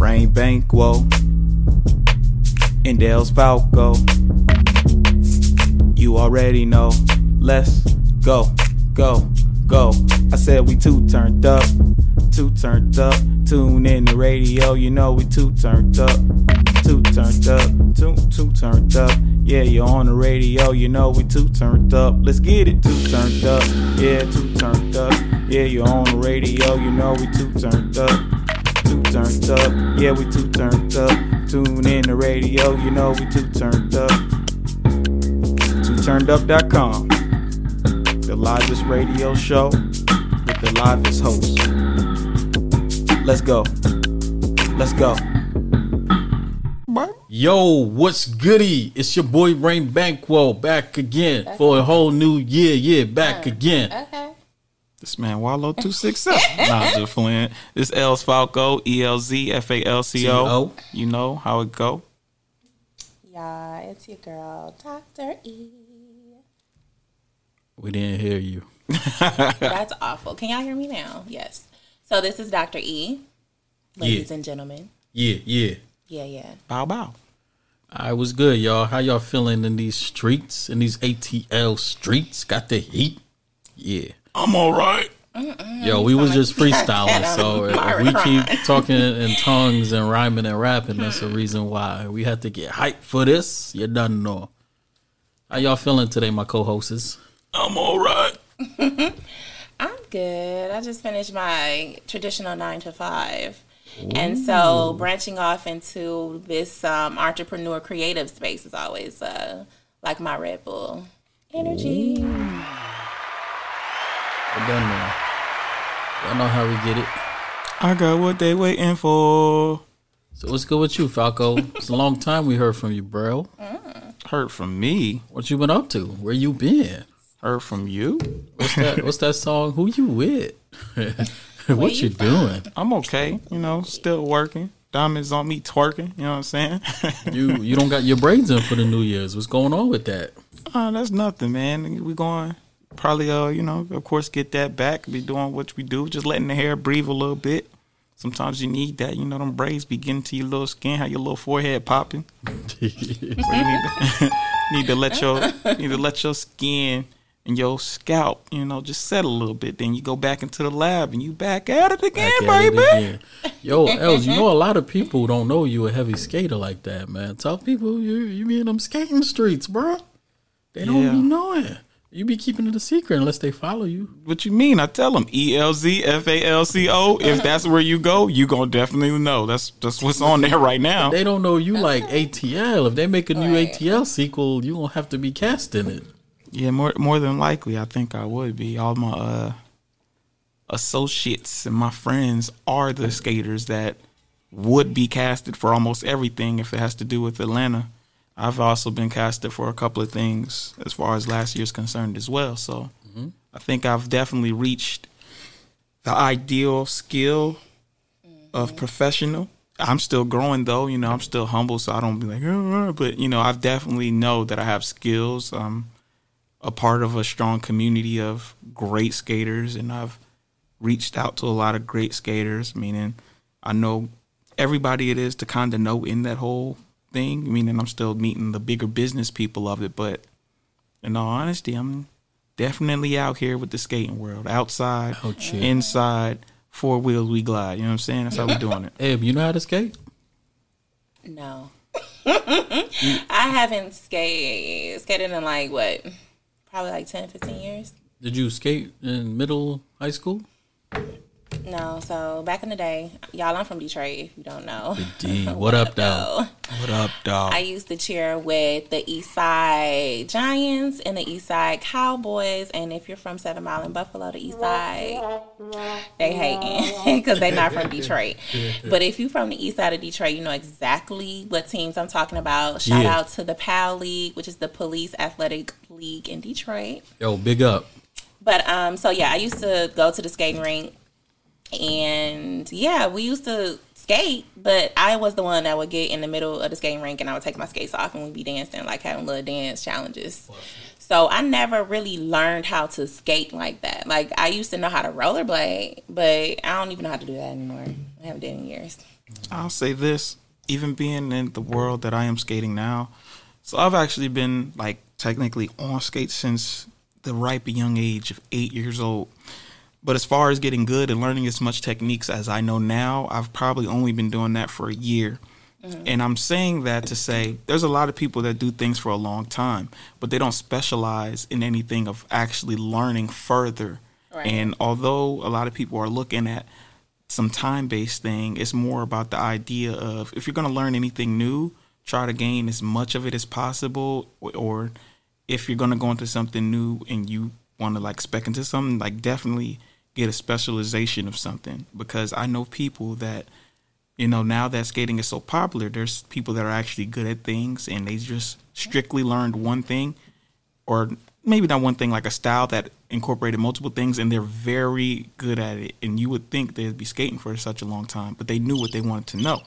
Rain Banquo, and Dale's Falco. You already know. Let's go, go, go. I said we two turned up, two turned up. Tune in the radio, you know we two turned up, two turned up, two two turned up. Yeah, you're on the radio, you know we two turned up. Let's get it, two turned up. Yeah, two turned up. Yeah, you're on the radio, you know we two turned up, two turned up. Yeah, we two turned up. Tune in the radio, you know we two turned up. TwoTurnedUp.com, the livest radio show with the livest host. Let's go. Let's go. Yo, what's goody? It's your boy Rain Banquo back again for a whole new year. Yeah, back again. Okay. This man Wallow 267. nah, just playing. This Elz Falco, E L Z F A L C O. C-O. You know how it go. Yeah, it's your girl, Dr. E. We didn't hear you. That's awful. Can y'all hear me now? Yes. So this is Dr. E. Ladies Yeah. and gentlemen. Yeah, yeah. Yeah, yeah. Bow bow. I was good, y'all. How y'all feeling in these streets, in these ATL streets? Got the heat? Yeah. I'm all right. Yo, we was just freestyling, so if Mara we keep talking in tongues and rhyming and rapping, that's the reason why we had to get hyped for this. You done know. How y'all feeling today, my co-hosts? I'm all right. I'm good. I just finished my traditional nine to five. And so branching off into this um, entrepreneur creative space is always uh, like my Red Bull energy. We done now. Y'all know how we get it. I got what they waiting for. So what's good with you, Falco? It's a long time we heard from you, bro. Mm. Heard from me. What you been up to? Where you been? Heard from you. What's that? What's that song? Who you with? what you you doing? I'm okay. You know, still working. Diamonds on me twerking. You know what I'm saying? You you don't got your braids in for the New Year's. What's going on with that? oh, that's nothing, man. We going probably, uh, you know, of course, get that back. Be doing what we do, just letting the hair breathe a little bit. Sometimes you need that. You know, them braids be getting to your little skin, how your little forehead popping. So you need to, need to let your need to let your skin and your scalp, you know, just settle a little bit. Then you go back into the lab and you back at it again, Back at it baby. again. Yo, Elz, you know a lot of people don't know you a heavy skater like that, man. Tell people you you be in them skating streets, bro. They don't Yeah. be knowing. You be keeping it a secret unless they follow you. What you mean? I tell them E L Z F A L C O. If that's where you go, you gonna definitely know. That's that's what's on there right now. They don't know you like ATL. If they make a new Right. ATL sequel, you gonna have to be cast in it. Yeah, more more than likely, I think I would be. All my uh, associates and my friends are the skaters that would be casted for almost everything if it has to do with Atlanta. I've also been casted for a couple of things as far as last year's concerned as well. So I think I've definitely reached the ideal skill of professional. I'm still growing though, you know, I'm still humble, so I don't be like, "Uh," but you know, I've definitely know that I have skills. I'm a part of a strong community of great skaters and I've reached out to a lot of great skaters, meaning I know everybody it is to kind of know in that whole thing, meaning I'm still meeting the bigger business people of it, but in all honesty, I'm definitely out here with the skating world, outside, oh, Out here. inside, four wheels we glide, you know what I'm saying? That's how we doing it. Eb, you know how to skate? No. I haven't skated skated in like what? Probably like 10, 15 years. Did you skate in middle high school? No, so back in the day, y'all, I'm from Detroit. If you don't know, D, what up, though? What up, dog? I used to cheer with the East Side Giants and the East Side Cowboys. And if you're from Seven Mile and Buffalo, the East Side, they hating because they're not from Detroit. But if you're from the East Side of Detroit, you know exactly what teams I'm talking about. Shout Yeah. out to the PAL League, which is the Police Athletic League in Detroit. Yo, big up. But um, so yeah, I used to go to the skating rink, and yeah, we used to skate. But I was the one that would get in the middle of the skating rink, and I would take my skates off, and we'd be dancing, like having little dance challenges. So I never really learned how to skate like that. Like I used to know how to rollerblade, but I don't even know how to do that anymore. I haven't done it in years. I'll say this, even being in the world that I am skating now, so I've actually been like technically on skates since the ripe young age of eight years old. But as far as getting good and learning as much techniques as I know now, I've probably only been doing that for a year. Mm-hmm. And I'm saying that to say there's a lot of people that do things for a long time, but they don't specialize in anything of actually learning further. Right. And although a lot of people are looking at some time based thing, it's more about the idea of if you're going to learn anything new, try to gain as much of it as possible. Or, or if you're going to go into something new and you want to like spec into something, like definitely get a specialization of something. Because I know people that you know now that skating is so popular there's people that are actually good at things and they just strictly learned one thing or maybe not one thing like a style that incorporated multiple things and they're very good at it. And you would think they'd be skating for such a long time but they knew what they wanted to know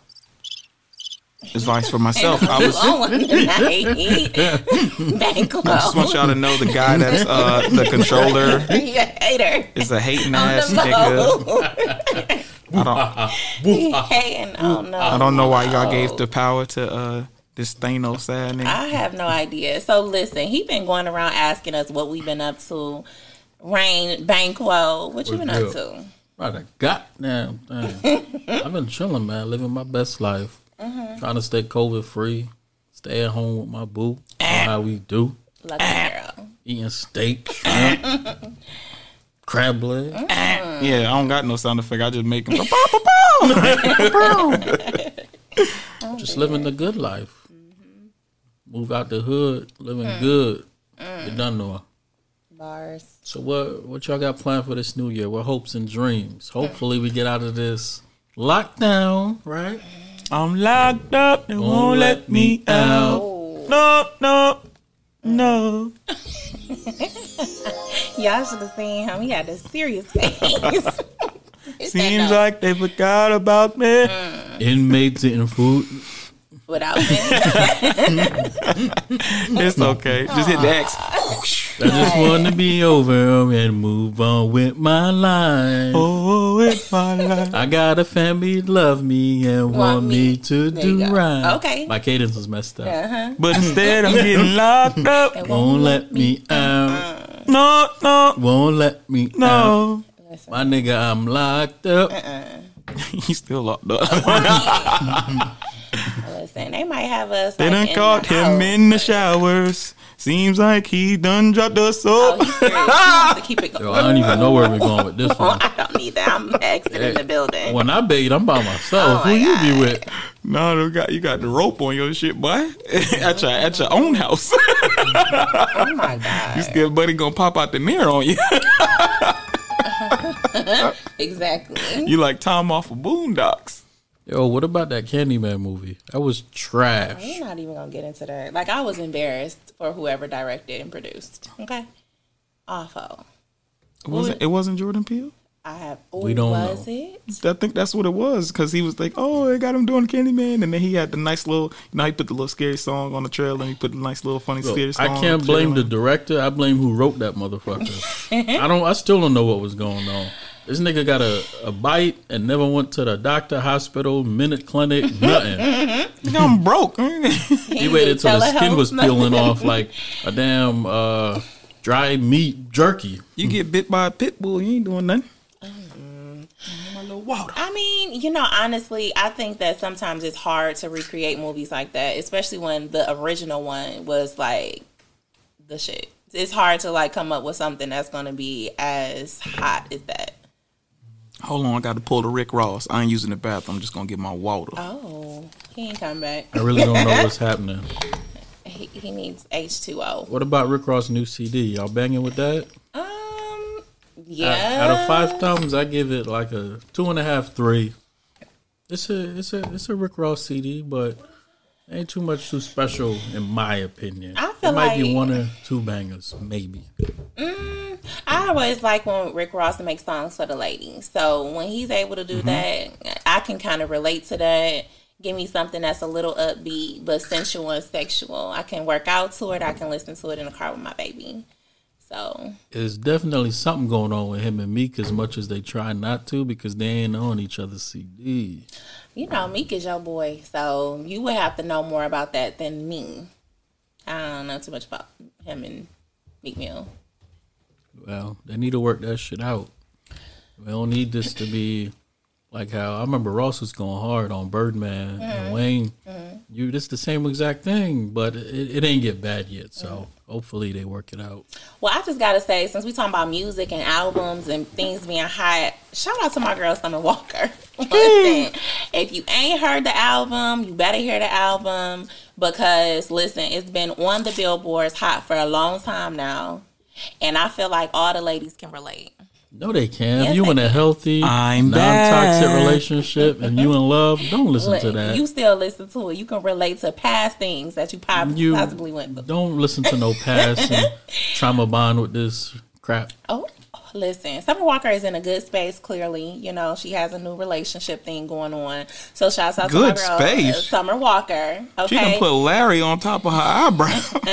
advice for myself i was on tonight. Bank I just want y'all to know the guy that's uh, the controller You a hater. is a hating On ass the nigga. I don't, He hating. Oh no. I don't know why y'all gave the power to uh, this Thanos ass nigga. I have no idea. So listen, he been going around asking us what we've been up to. Rain Banquo, what you What's been up to? Right, a goddamn thing. I've been chilling, man, living my best life. Mm-hmm. Trying to stay COVID free. Stay at home with my boo. Ah. Know how we do. Lucky ah. girl. Eating steak, shrimp, crab leg. Mm-hmm. Ah. Yeah, I don't got no sound effect. I just make them go pow, pow, pow. Just living the good life. Mm-hmm. Move out the hood, living Mm. good. You mm. done know. Bars. So what what y'all got planned for this new year? What hopes and dreams? Hopefully we get out of this lockdown, right? Mm-hmm. I'm locked up. They won't let me out. Oh, No, no, no. y'all should have seen him. He had a serious face. He Seems like they forgot about me. Inmates eating food. Without me. It's okay. Just hit the X. I just want to be over and move on with my life. Oh, it's my life. I got a family love me and want, me, me. to There do right. Okay. My cadence was messed up. uh-huh. But instead, I'm getting locked up. Won't let me out. No, no, Won't let me out. no. Listen, My nigga, I'm locked up. He's still locked up. listen, they might have us. They like, done in caught the him house. in the showers. Seems like he done dropped the Oh, soap. he's serious. He wants to keep it Yo. I don't even know where we're going with this one. I don't need that. I'm exiting the building. When I bathe, I'm by myself. Oh Who my you be with? No, you got you got the rope on your shit, boy. at your at your own house. Oh my god. you scared buddy gonna pop out the mirror on you. Exactly. you like Tom off of Boondocks. Yo, what about that Candyman movie? That was trash. We're not even gonna get into that. Like I was embarrassed for whoever directed and produced. Okay. Awful. It wasn't it wasn't Jordan Peele? I have. We don't was know. it? I think that's what it was because he was like, "Oh, they got him doing Candyman," and then he had the nice little, you know, he put the little scary song on the trailer, and he put the nice little funny Look, scary song. I can't the blame the trailer. director. I blame who wrote that motherfucker. I don't. I still don't know what was going on. This nigga got a, a bite and never went to the doctor, hospital, minute clinic, nothing. Nigga, I'm broke. He waited till his skin was peeling off like a damn uh, dry meat jerky. you get bit by a pit bull, you ain't doing nothing. My little water. I mean, you know, honestly, I think that sometimes it's hard to recreate movies like that, especially when the original one was like the shit. It's hard to like come up with something that's going to be as hot as that. Hold on, I got to pull the Rick Ross. I ain't using the bathroom. I'm just gonna get my water. Oh, he ain't come back. I really don't know what's happening. He, he needs H two O. What about Rick Ross' new CD? Y'all banging with that? Um, Out- yeah. Out of five thumbs, I give it like a two and a half, three. It's a it's a it's a Rick Ross CD, but ain't too much too special in my opinion. I feel it might be one or two bangers, maybe. Mm, I always like when Rick Ross makes songs for the ladies. So when he's able to do that, I can kind of relate to that. Give me something that's a little upbeat but sensual and sexual. I can work out to it. I can listen to it in the car with my baby. So There's definitely something going on with him and Meek as much as they try not to because they ain't on each other's CD. you know, Meek is your boy, so you would have to know more about that than me. I don't know too much about him and Meek Mill. Well, they need to work that shit out. We don't need this to be like how I remember Ross was going hard on Birdman and mm-hmm. Wayne. Mm-hmm. You, this the same exact thing, but it, it ain't get bad yet. So mm-hmm. Hopefully they work it out. Well, I just gotta say, since we talking about music and albums and things being hot, shout out to my girl Summer Walker. listen, if you ain't heard the album, you better hear the album because listen, it's been on the billboards hot for a long time now, and I feel like all the ladies can relate. No, they can. Yes, if you they in a healthy, I'm non-toxic back. relationship and you in love, don't listen to that. You still listen to it. You can relate to past things that you possibly, You possibly went through. don't listen to no past and trauma bond with this crap. Oh, listen, Summer Walker is in a good space. Clearly, you know she has a new relationship thing going on. So shouts out Good to my girl, space? uh, Summer Walker. Okay, She done Okay, put Larry on top of her eyebrow.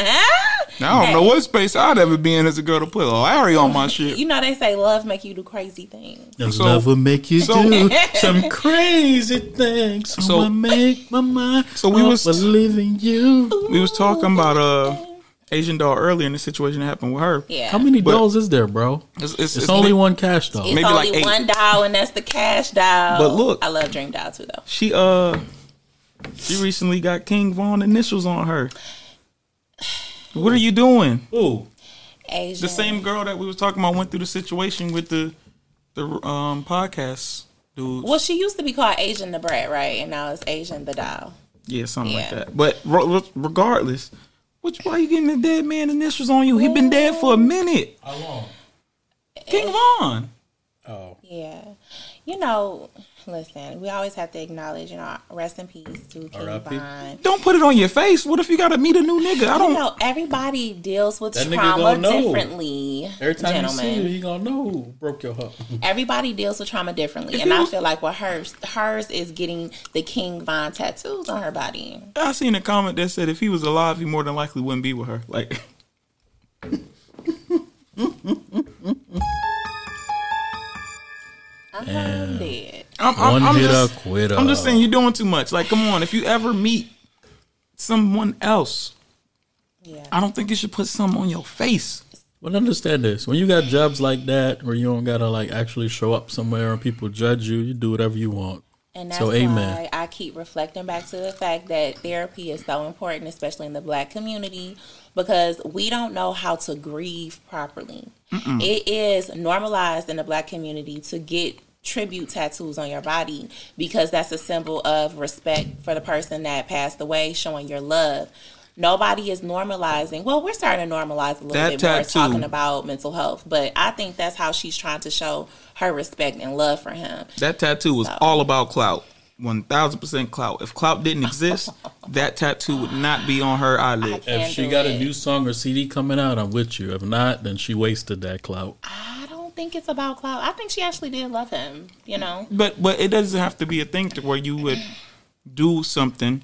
I don't know what space I'd ever be in as a girl to put Larry on my shit. you know they say love make you do crazy things. And So- love will make you so- do some crazy things. So, So- I make my mind So we was- for leaving you. We was talking about uh Asian doll earlier in the situation that happened with her. Yeah, How many But- dolls is there, bro? It's, it's, It's only one cash doll. It's maybe only like eight. one doll, and that's the cash doll. But look- I love Dream Doll too, though. She uh she recently got King Von initials on her. What are you doing? Ooh. Asian. The same girl that we was talking about went through the situation with the the um podcast dudes. Well, she used to be called Asian the Brat, right? And now it's Asian the Doll. Yeah, something like that. But ro- regardless, what why you getting the dead man initials on you? He been dead for a minute. How long? King Von. Oh. Yeah. You know, listen, we always have to acknowledge, you know, rest in peace to King R.I.P. Von. Don't put it on your face. What if you gotta meet a new nigga? I don't know, everybody deals with That nigga trauma gonna know. differently, Every time you see you, gentlemen. you gonna know who broke your heart. Everybody deals with trauma differently, If and you I was- feel like with hers, hers is getting the King Von tattoos on her body. I seen a comment that said if he was alive, he more than likely wouldn't be with her. Like I'm dead. I'm, I'm, One I'm hitter, just, quitter. I'm just saying you're doing too much. Like, come on, if you ever meet someone else, Yeah. I don't think you should put something on your face. But understand this: when you got jobs like that, where you don't gotta like actually show up somewhere and people judge you, you do whatever you want. And that's So, amen. why I keep reflecting back to the fact that therapy is so important, especially in the black community, because we don't know how to grieve properly. It is normalized in the black community to get tribute tattoos on your body because that's a symbol of respect for the person that passed away, showing your love. Nobody is normalizing. Well, we're starting to normalize a little That bit more, tattoo- talking about mental health. But I think that's how she's trying to show her respect and love for him. That tattoo was So- all about clout. One thousand percent clout. If clout didn't exist, that tattoo would not be on her eyelid. If she got it. a new song or CD coming out, I'm with you. If not, then she wasted that clout. I don't think it's about Cloud. I think she actually did love him. You know, But but it doesn't have to be a thing to where you would do something,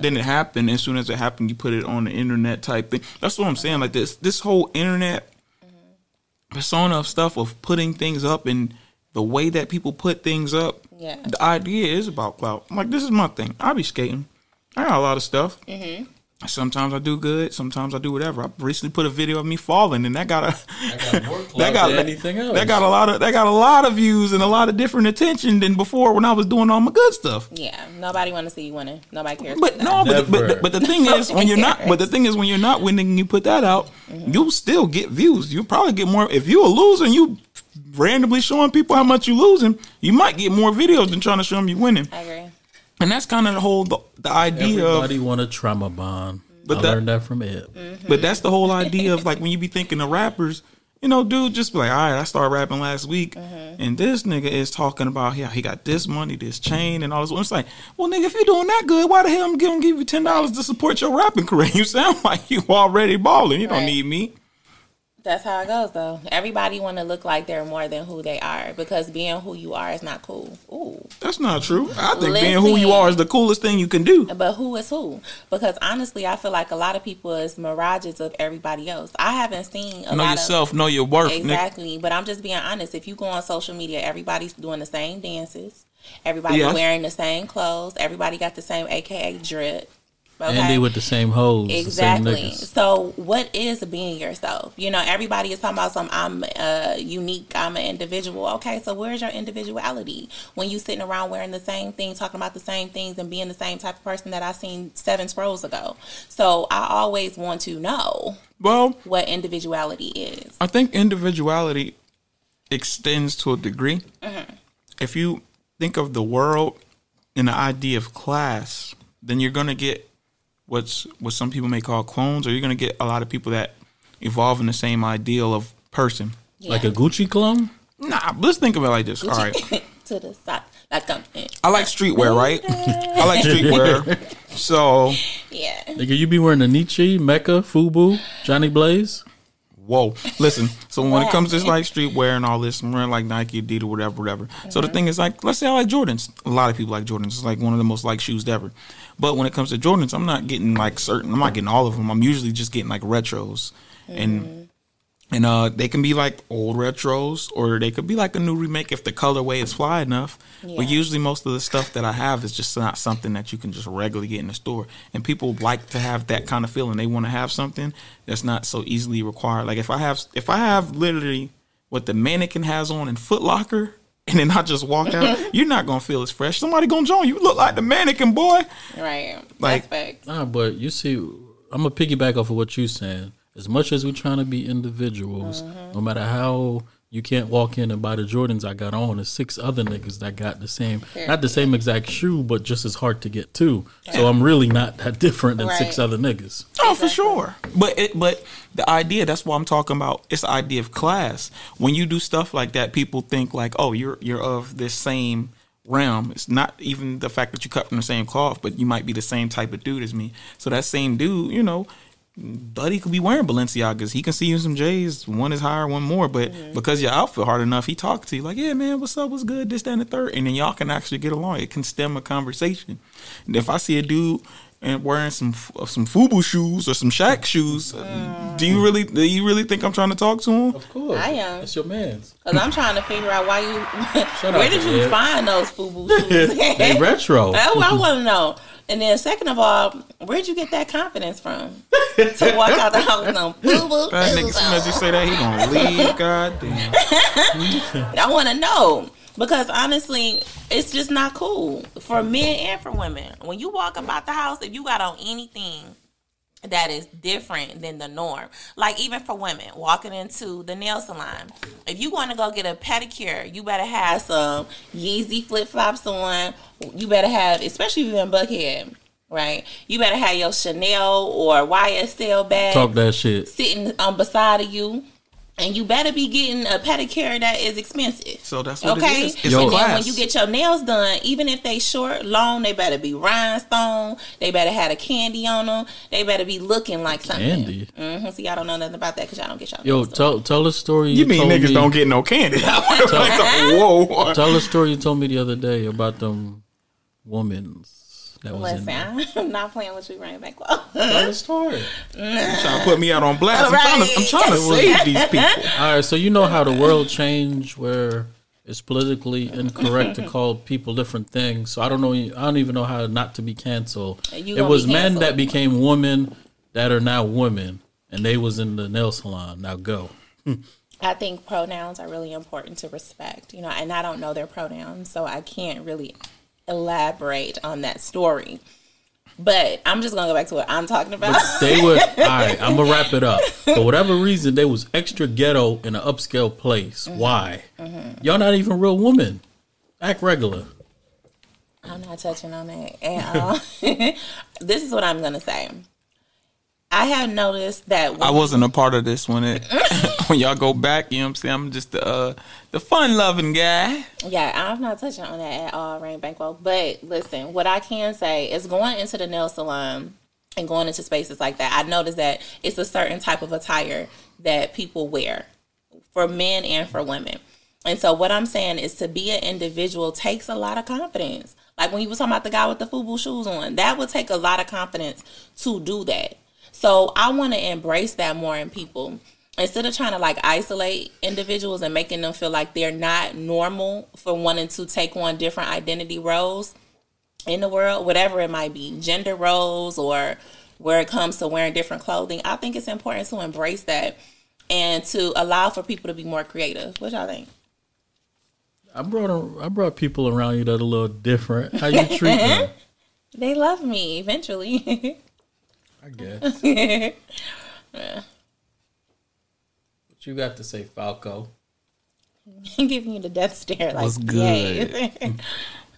then it happened. As soon as it happened, you put it on the internet type thing. That's what I'm saying. Like this this whole internet persona of stuff of putting things up and the way that people put things up. Yeah. The idea is about clout. Like this is my thing. I be skating. I got a lot of stuff. Mm-hmm. Sometimes I do good. Sometimes I do whatever. I recently put a video of me falling, and that got a that got anything else. that got a lot of that got a lot of views and a lot of different attention than before when I was doing all my good stuff. yeah. Nobody want to see you winning. Nobody cares. But no, but the, but, the, but the thing is when you're not but the thing is when you're not winning and you put that out, mm-hmm. you'll still get views. You'll probably get more if you're a loser and you randomly showing people how much you losing, you might get more videos than trying to show them you winning. I agree. And that's kind of the whole the, the idea of Everybody want a trauma bond. But I that- learned that from Ed. Mm-hmm. But that's the whole idea of like when you be thinking of rappers, you know, dude, just be like, all right, I started rapping last week, mm-hmm. and this nigga is talking about yeah, he got this money, this chain, and all this. It's like, well, nigga, if you're doing that good, why the hell I'm gonna give you ten dollars to support your rapping career? You sound like you already balling. You don't Right. need me. That's how it goes, though. Everybody want to look like they're more than who they are because being who you are is not cool. Ooh, That's not true. I think being who you are is the coolest thing you can do. but who is who? Because honestly, I feel like a lot of people is mirages of everybody else. I haven't seen a Know lot yourself, know your worth. of Nick. exactly. But I'm just being honest. If you go on social media, everybody's doing the same dances. Everybody Yes. wearing the same clothes. Everybody got the same AKA drip. Okay? And they with the same hoes. Exactly. Same. So, what is being yourself? You know, everybody is talking about some. I'm uh, unique. I'm an individual. Okay, so where's your individuality when you sitting around wearing the same thing, talking about the same things, and being the same type of person that I seen seven scrolls ago? So, I always want to know Well, what individuality is. I think individuality extends to a degree. Mm-hmm. If you think of the world in the idea of class, then you're gonna get what's what some people may call clones, or you're gonna get a lot of people that evolve in the same ideal of person. Like a Gucci clone? Nah, let's think of it like this. All right, to the side, like um, I like streetwear, right? I like streetwear. So, yeah. Nigga, you be wearing a Nietzsche, Mecca, Fubu, Johnny Blaze? Whoa, listen. So when it comes to like streetwear and all this, I'm wearing like Nike, Adidas, whatever, whatever. So the mm-hmm. thing is, like, let's say I like Jordans. A lot of people like Jordans. It's like one of the most liked shoes ever. But when it comes to Jordans, I'm not getting like certain. I'm not getting all of them. I'm usually just getting like retros, and mm-hmm. And uh, they can be like old retros, or they could be like a new remake if the colorway is fly enough. Yeah. But usually, most of the stuff that I have is just not something that you can just regularly get in the store. And people like to have that kind of feeling. They want to have something that's not so easily required. Like if I have, if I have literally what the mannequin has on in Foot Locker. And then I just walk out. You're not gonna feel as fresh. Somebody gonna join you. Look like the mannequin boy. Right. Like- Nah, but you see, I'm gonna piggyback off of what you're saying. As much as we're trying to be individuals, no matter how you can't walk in and buy the Jordans I got on, there's six other niggas that got the same, not the same exact shoe, but just as hard to get to. So I'm really not that different than six other niggas. Oh, for sure. But it, but the idea that's what I'm talking about. It's the idea of class. When you do stuff like that, people think like, oh, you're you're of this same realm. It's not even the fact that you cut from the same cloth, but you might be the same type of dude as me. So that same dude, you know. Buddy could be wearing Balenciagas. He can see you in some J's. One is higher, one more. But because your outfit hard enough, he talks to you like, "Yeah, man, what's up? What's good? This, that, and the third. And then y'all can actually get along. It can stem a conversation. And if I see a dude and wearing some f- some Fubu shoes or some Shaq shoes, uh, do you really do you really think I'm trying to talk to him? Of course, I am. That's your man's. Cause I'm trying to figure out why you. Shut where did you Ed. find those FUBU shoes? They retro. That's what I want to know. And then, second of all, where'd you get that confidence from to walk out the house on FUBU That nigga, as soon as you say that, he gonna leave. God damn. I want to know because honestly, it's just not cool for men and for women. When you walk about the house, if you got on anything that is different than the norm, like even for women walking into the nail salon, if you want to go get a pedicure, you better have some Yeezy flip flops on. You better have, especially if you're in Buckhead. Right, you better have your Chanel or YSL bag Talk that shit. sitting on beside of you, and you better be getting a pedicure that is expensive. So that's what okay. it is. It's and a then class. when you get your nails done, even if they short, long, they better be rhinestone. They better have a candy on them. They better be looking like something. Candy? Mm-hmm. See, y'all don't know nothing about that because y'all don't get y'all. Yo, nails done. tell tell a story. you mean told niggas me- don't get no candy? Like, Whoa. Tell a story you told me the other day about them women's that was Listen, there. I'm not playing with you right back. Well, Tell a story. trying to put me out on blast. I'm Right. trying to, I'm trying to save these people. All right, so you know how the world changed where it's politically incorrect to call people different things. So I don't know. I don't even know how not to be canceled. You It was be men that became women that are now women, and they was in the nail salon. Now go. I think pronouns are really important to respect, you know, and I don't know their pronouns, so I can't really elaborate on that story. But I'm just gonna go back to what I'm talking about. They were all right. I'm gonna wrap it up. For whatever reason, they was extra ghetto in an upscale place. Mm-hmm. Why? Y'all not even real women. Act regular. I'm not touching on that. And uh, this is what I'm gonna say. I have noticed that when I wasn't a part of this when it when y'all go back. You know what I'm saying? I'm just the uh, the fun loving guy. Yeah, I'm not touching on that at all, Rain Bankwell. But listen, what I can say is going into the nail salon and going into spaces like that, I noticed that it's a certain type of attire that people wear for men and for women. And so what I'm saying is to be an individual takes a lot of confidence. Like when you was talking about the guy with the FUBU shoes on, that would take a lot of confidence to do that. So I want to embrace that more in people. Instead of trying to like isolate individuals and making them feel like they're not normal for wanting to take on different identity roles in the world, whatever it might be, gender roles or where it comes to wearing different clothing, I think it's important to embrace that and to allow for people to be more creative. What y'all think? I brought a, I brought people around you that are a little different. How you treat them? They love me eventually. I guess. What you got to say, Falco? Giving you the death stare like What's yay.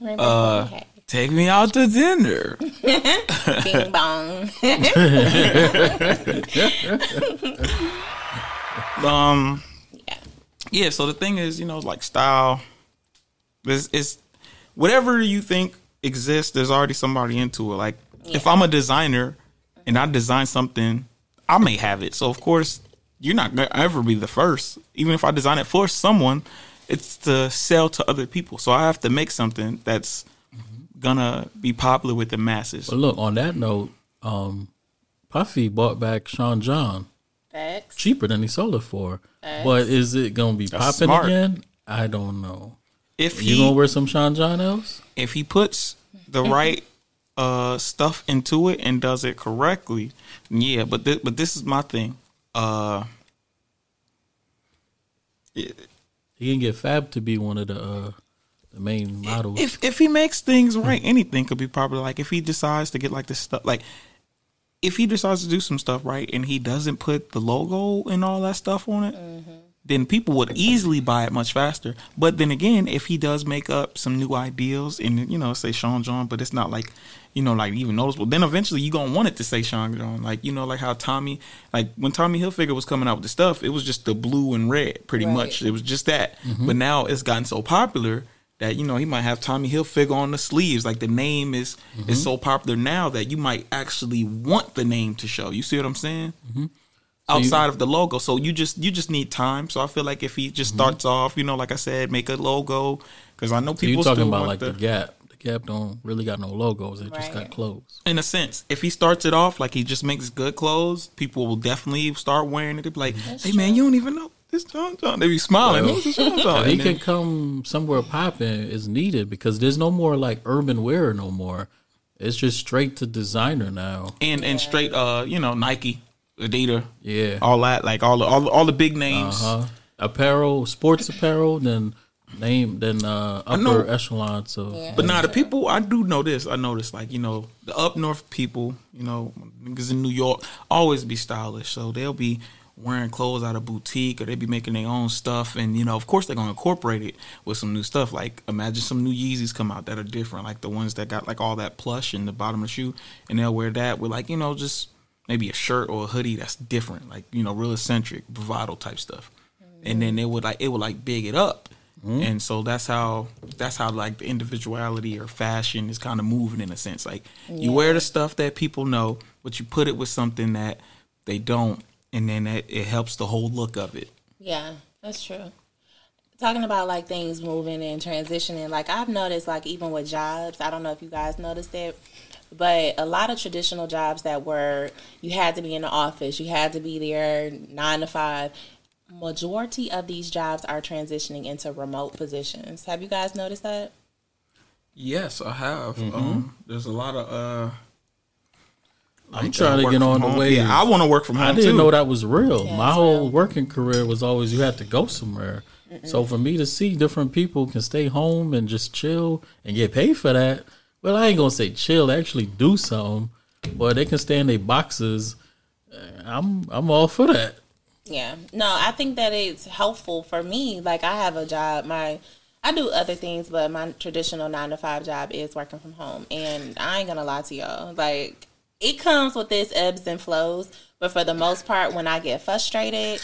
Uh. Take me out to dinner. Bing bong. Um, yeah. yeah. So the thing is, you know, like style. Is is whatever you think exists. There's already somebody into it. Like if I'm a designer and I design something, I may have it. So of course, you're not gonna ever be the first. Even if I design it for someone, it's to sell to other people. So I have to make something that's gonna be popular with the masses. But look, on that note, um, Puffy bought back Sean John Facts. cheaper than he sold it for. But is it gonna be That's popping smart. again? I don't know. If You he gonna wear some Sean John else? if he puts the right uh stuff into it and does it correctly, yeah. But this, but this is my thing. Uh, He can get Fab to be one of the uh, the main models. if if he makes things right, anything could be popular. Like if he decides to get like this stuff, like if he decides to do some stuff right and he doesn't put the logo and all that stuff on it, then people would easily buy it much faster. But then again, if he does make up some new ideals and you know say Sean John, but it's not like you know like even noticeable, then eventually you gonna want it to say Sean John. Like you know like how Tommy like when Tommy Hilfiger was coming out with the stuff, it was just the blue and red pretty Right. much. It was just that. Mm-hmm. But now it's gotten so popular that you know he might have Tommy Hilfiger on the sleeves. Like the name is is mm-hmm. so popular now that you might actually want the name to show. You see what I'm saying? you- Outside of the logo, so you just you just need time. So I feel like if he just starts off, you know, like I said, make a logo because I know So you people talking still about like the, the Gap? The Gap don't really got no logos. They just got clothes. in a sense, if he starts it off like he just makes good clothes, people will definitely start wearing it. They'll be like, "Hey man, you don't even know this John John." They be smiling. Well, John John?" He can come somewhere popping is needed because there's no more like urban wear no more. It's just straight to designer now. and and straight, uh, you know, Nike, Adidas, Yeah. all that, like all the all, the- all the big names. Uh-huh. Apparel, sports apparel, then name, then uh, know. upper echelon. So Yeah. But now the people I do know this. I notice like you know the up north people, you know niggas in New York always be stylish, so they'll be wearing clothes out of boutique or they be making their own stuff, and you know of course they're gonna incorporate it with some new stuff. Like imagine some new Yeezys come out that are different, like the ones that got like all that plush in the bottom of the shoe, and they'll wear that with like you know just maybe a shirt or a hoodie that's different, like you know real eccentric, bravado type stuff, mm-hmm. and then it would like it would like big it up. Mm-hmm. And so that's how that's how like the individuality or fashion is kind of moving in a sense. Like you wear the stuff that people know, but you put it with something that they don't, and then it, it helps the whole look of it. Yeah, that's true. Talking about like things moving and transitioning, like I've noticed, like even with jobs, I don't know if you guys noticed it, but a lot of traditional jobs that were you had to be in the office, you had to be there nine to five. Majority of these jobs are transitioning into remote positions. Have you guys noticed that? Yes, I have. Um, there's a lot of. uh I'm trying to get on the way. Yeah, I want to work from home I didn't too. know that was real. Yeah, My whole real. working career was always you had to go somewhere. So for me to see different people can stay home and just chill and get paid for that, well, I ain't gonna say chill. Actually, do something, but they can stay in their boxes. uh, I'm I'm all for that. Yeah. No, I think that it's helpful for me. Like I have a job, my I do other things, but my traditional nine to five job is working from home. And I ain't gonna lie to y'all. Like it comes with its ebbs and flows, but for the most part when I get frustrated,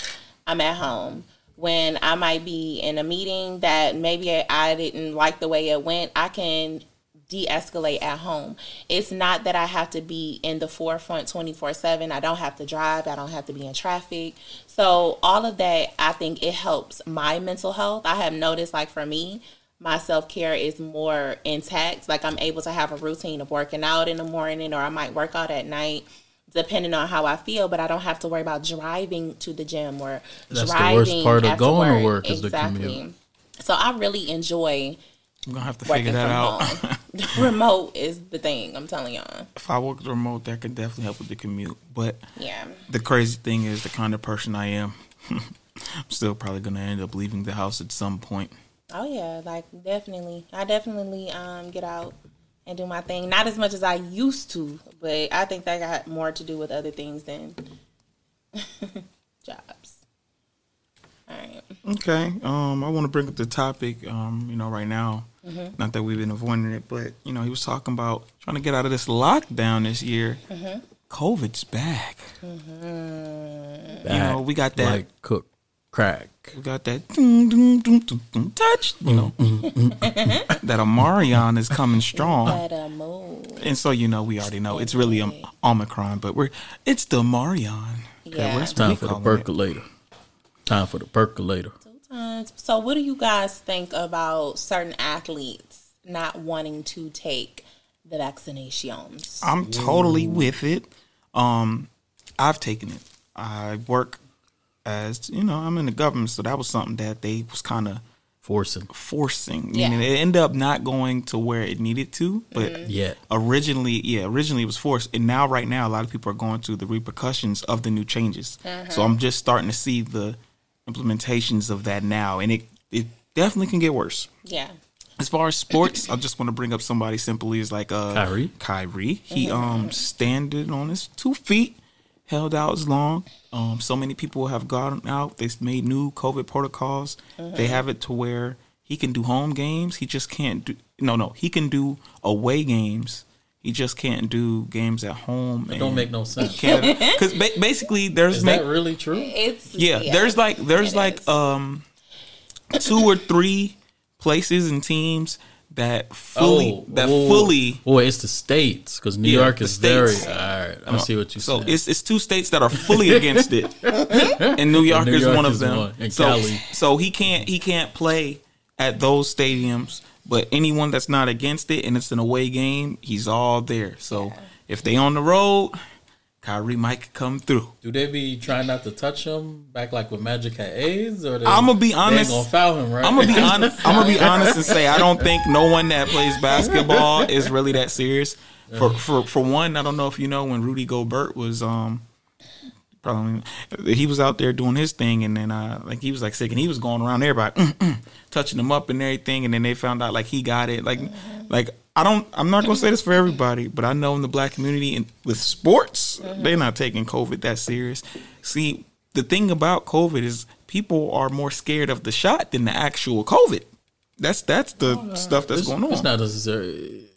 I'm at home. When I might be in a meeting that maybe I didn't like the way it went, I can de-escalate at home. It's not that I have to be in the forefront 24/7. I don't have to drive, I don't have to be in traffic. So all of that I think it helps my mental health. I have noticed like for me, my self-care is more intact. Like I'm able to have a routine of working out in the morning or I might work out at night depending on how I feel, but I don't have to worry about driving to the gym or That's the driving worst part of going to work is the exactly. commute. So I really enjoy I'm gonna have to figure that out. remote is the thing. I'm telling y'all. if I worked remote, that could definitely help with the commute. But Yeah. the crazy thing is, the kind of person I am, I'm still probably gonna end up leaving the house at some point. Oh yeah, like definitely. I definitely um get out and do my thing. Not as much as I used to, but I think that got more to do with other things than jobs. All right. Okay. Um, I want to bring up the topic. Um, you know, right now, not that we've been avoiding it, but you know, he was talking about trying to get out of this lockdown this year. COVID's back. You know, we got that. like cook crack. we got that dun, dun, dun, dun, dun, touch. You know, that Omarion is coming strong. And so you know, we already know it's really um, Omicron, but we're it's the Marion. Yeah. That's what Time for the calling it. Percolator. Time for the percolator. Sometimes. So, what do you guys think about certain athletes not wanting to take the vaccinations? I'm totally with it. Um, I've taken it. I work as you know, I'm in the government, so that was something that they was kind of Forcing. forcing. Yeah. Meaning it ended up not going to where it needed to, but yeah, originally, yeah, originally it was forced, and now right now a lot of people are going through the repercussions of the new changes. So I'm just starting to see the implementations of that now, and it it definitely can get worse. yeah. As far as sports, I just want to bring up somebody simply is like uh Kyrie? Kyrie. He um standed on his two feet, held out as long. Um, so many people have gone out. They've made new COVID protocols. They have it to where he can do home games. He just can't do no no. He can do away games. He just can't do games at home. It don't make no sense. because ba- basically there's Is ma- that really true? It's yeah, there's like there's like is. um two or three places and teams that fully that oh, fully Boy, it's the states because New Yeah, York the is very. states. All right, I see what you so said. it's it's two states that are fully against it, and New York New is York one of them. one, and so Cali. so he can't he can't play at those stadiums, but anyone that's not against it and it's an away game, he's all there. So if they on the road, Kyrie might come through. Do they be trying not to touch him back like with Magic had AIDS? Or they, I'ma be they ain't honest. gonna foul him, right? I'm gonna be honest. I'm gonna be honest and say I don't think no one that plays basketball is really that serious. For for for one, I don't know if you know when Rudy Gobert was um probably he was out there doing his thing and then uh like he was like sick and he was going around everybody mm, mm, touching them up and everything and then they found out like he got it like like I don't I'm not gonna say this for everybody but I know in the black community and with sports they're not taking COVID that serious. See the thing about COVID is people are more scared of the shot than the actual COVID. That's that's the stuff that's it's, going on. It's not necessary.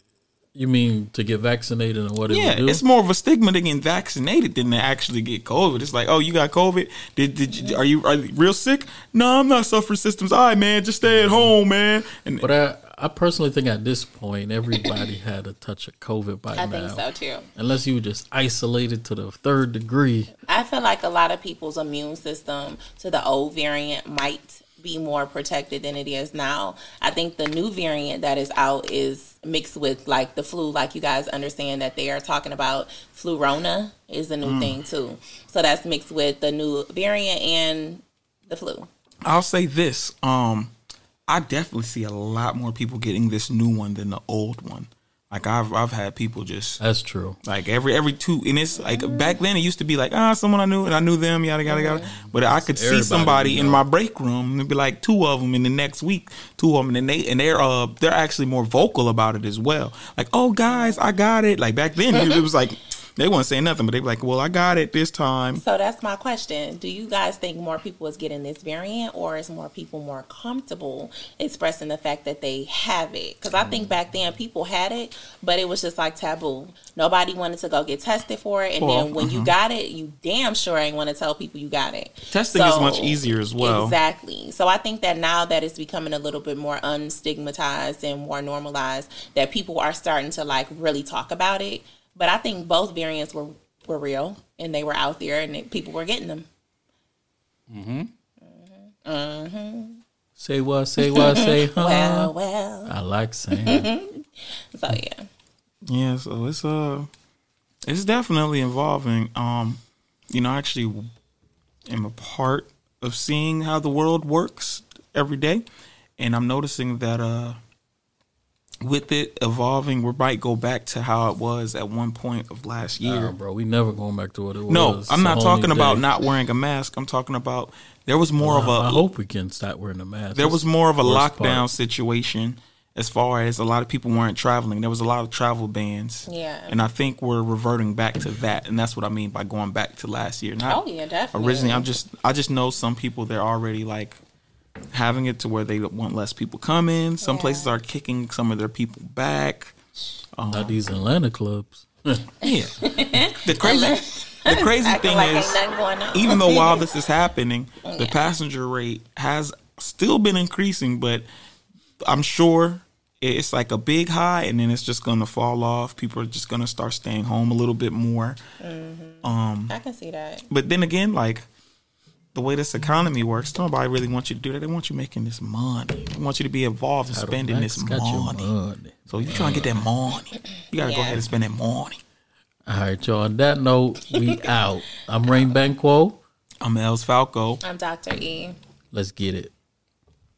You mean to get vaccinated and what it Yeah, do? it's more of a stigma to get vaccinated than to actually get COVID. It's like, oh, you got COVID? Did did you, are you are you real sick? No, I'm not suffering systems. All right, man, just stay at home, man. And But I, I personally think at this point, everybody had a touch of COVID by I now. I think so too. Unless you were just isolated to the third degree. I feel like a lot of people's immune system to the old variant might be more protected than it is now. I think the new variant that is out is mixed with like the flu. Like you guys understand that they are talking about flu rona is a new thing too. So that's mixed with the new variant and the flu. I'll say this: um, I definitely see a lot more people getting this new one than the old one. Like I've I've had people just That's true. Like every every two, and it's like back then it used to be like ah someone I knew and I knew them yada yada yada. But I could see somebody in my break room and be like two of them in the next week, two of them, and they and they're uh they're actually more vocal about it as well. Like oh guys I got it. Like back then it was like they wouldn't say nothing, but they be like, "Well, I got it this time." So that's my question. Do you guys think more people is getting this variant, or is more people more comfortable expressing the fact that they have it? Because I think mm. back then people had it, but it was just like taboo. Nobody wanted to go get tested for it, and Well, then when you mm-hmm. got it, you damn sure ain't want to tell people you got it. Testing is much easier as well. Exactly. So I think that now that it's becoming a little bit more unstigmatized and more normalized, that people are starting to like really talk about it. But I think both variants were were real and they were out there and it, people were getting them. Mm-hmm. Mm-hmm. Say what? Say what? Say huh? Well, well. I like saying. So yeah. Yeah, so it's uh it's definitely involving. Um, you know, I actually am a part of seeing how the world works every day. And I'm noticing that uh with it evolving, we might go back to how it was at one point of last year. Nah, bro, we never going back to what it was. no, I'm not talking about day. not wearing a mask. I'm talking about there was more of a I hope we can stop wearing a mask. there was more of a lockdown part. situation as far as a lot of people weren't traveling. There was a lot of travel bans. Yeah. And I think we're reverting back to that. And that's what I mean by going back to last year. Not Oh yeah, definitely. originally I'm just I just know some people they're already like having it to where they want less people coming. Some Yeah. places are kicking some of their people back. Not these Atlanta clubs. Yeah. the crazy the crazy thing like is ain't nothing going on. even though while this is happening, the passenger rate has still been increasing, but I'm sure it's like a big high and then it's just going to fall off. People are just going to start staying home a little bit more. Um I can see that. But then again, like the way this economy works, nobody really wants you to do that. They want you making this money. They want you to be involved in spending this Max got your money. money. So you trying to get that money. You got to go ahead and spend that money. All right, y'all. On that note, we out. I'm Rain Banquo. I'm Elz Falco. I'm Dr. E. Let's get it.